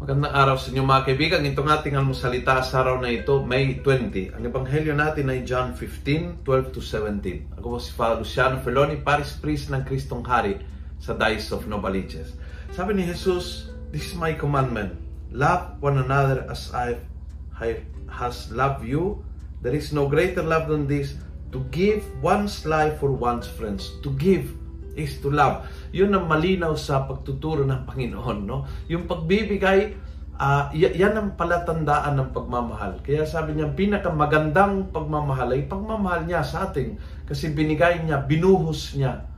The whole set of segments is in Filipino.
Magandang araw sa inyo mga kaibigan. Itong ating almusalita sa araw na ito, May 20. Ang ebanghelyo natin ay John 15, 12 to 17. Ako po si Father Luciano Feloni, Paris Priest ng Kristong Hari sa Dice of Novaliches. Sabi ni Jesus, This is my commandment. Love one another as I has loved you. There is no greater love than this, to give one's life for one's friends. To give is to love. Yun ang malinaw sa pagtuturo ng Panginoon. No? Yung pagbibigay, uh, yan ang palatandaan ng pagmamahal. Kaya sabi niya, pinakamagandang pagmamahal ay pagmamahal niya sa ating. Kasi binigay niya, binuhos niya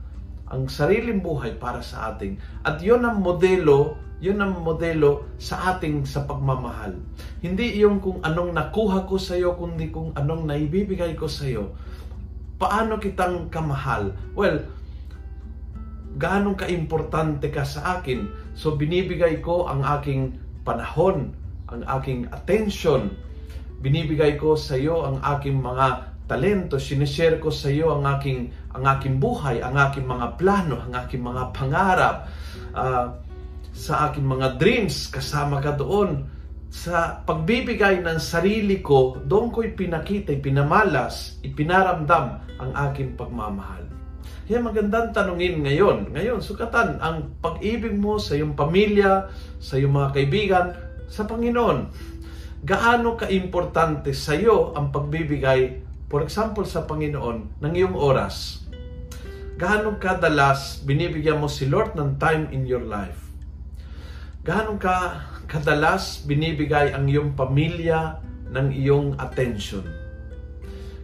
ang sariling buhay para sa ating. At yun ang modelo, yun ang modelo sa ating sa pagmamahal. Hindi yung kung anong nakuha ko sa iyo, kundi kung anong naibibigay ko sa iyo. Paano kitang kamahal? Well, gaano ka-importante ka sa akin. So binibigay ko ang aking panahon, ang aking attention. Binibigay ko sa iyo ang aking mga talento, sinishare ko sa iyo ang aking ang aking buhay, ang aking mga plano, ang aking mga pangarap, uh, sa aking mga dreams, kasama ka doon. Sa pagbibigay ng sarili ko, doon ko ipinakita, ipinamalas, ipinaramdam ang aking pagmamahal. Kaya magandang tanungin ngayon. Ngayon, sukatan ang pag-ibig mo sa iyong pamilya, sa iyong mga kaibigan, sa Panginoon. Gaano ka-importante sa iyo ang pagbibigay, for example, sa Panginoon, ng iyong oras? Gaano kadalas binibigyan mo si Lord ng time in your life? Gaano ka kadalas binibigay ang iyong pamilya ng iyong attention?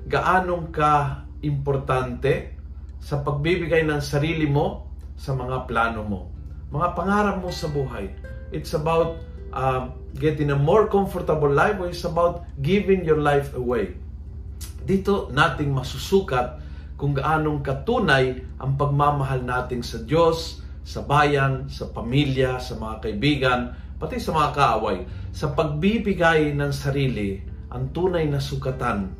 Gaano ka importante sa pagbibigay ng sarili mo sa mga plano mo. Mga pangarap mo sa buhay. It's about uh, getting a more comfortable life or it's about giving your life away. Dito nating masusukat kung gaanong katunay ang pagmamahal natin sa Diyos, sa bayan, sa pamilya, sa mga kaibigan, pati sa mga kaaway. Sa pagbibigay ng sarili, ang tunay na sukatan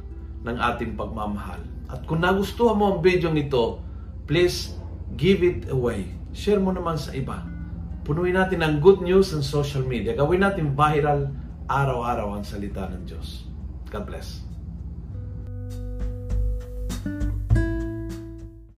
ng ating pagmamahal. At kung nagustuhan mo ang video nito, please give it away. Share mo naman sa iba. Punuin natin ang good news sa social media. Gawin natin viral araw-araw ang salita ng Diyos. God bless.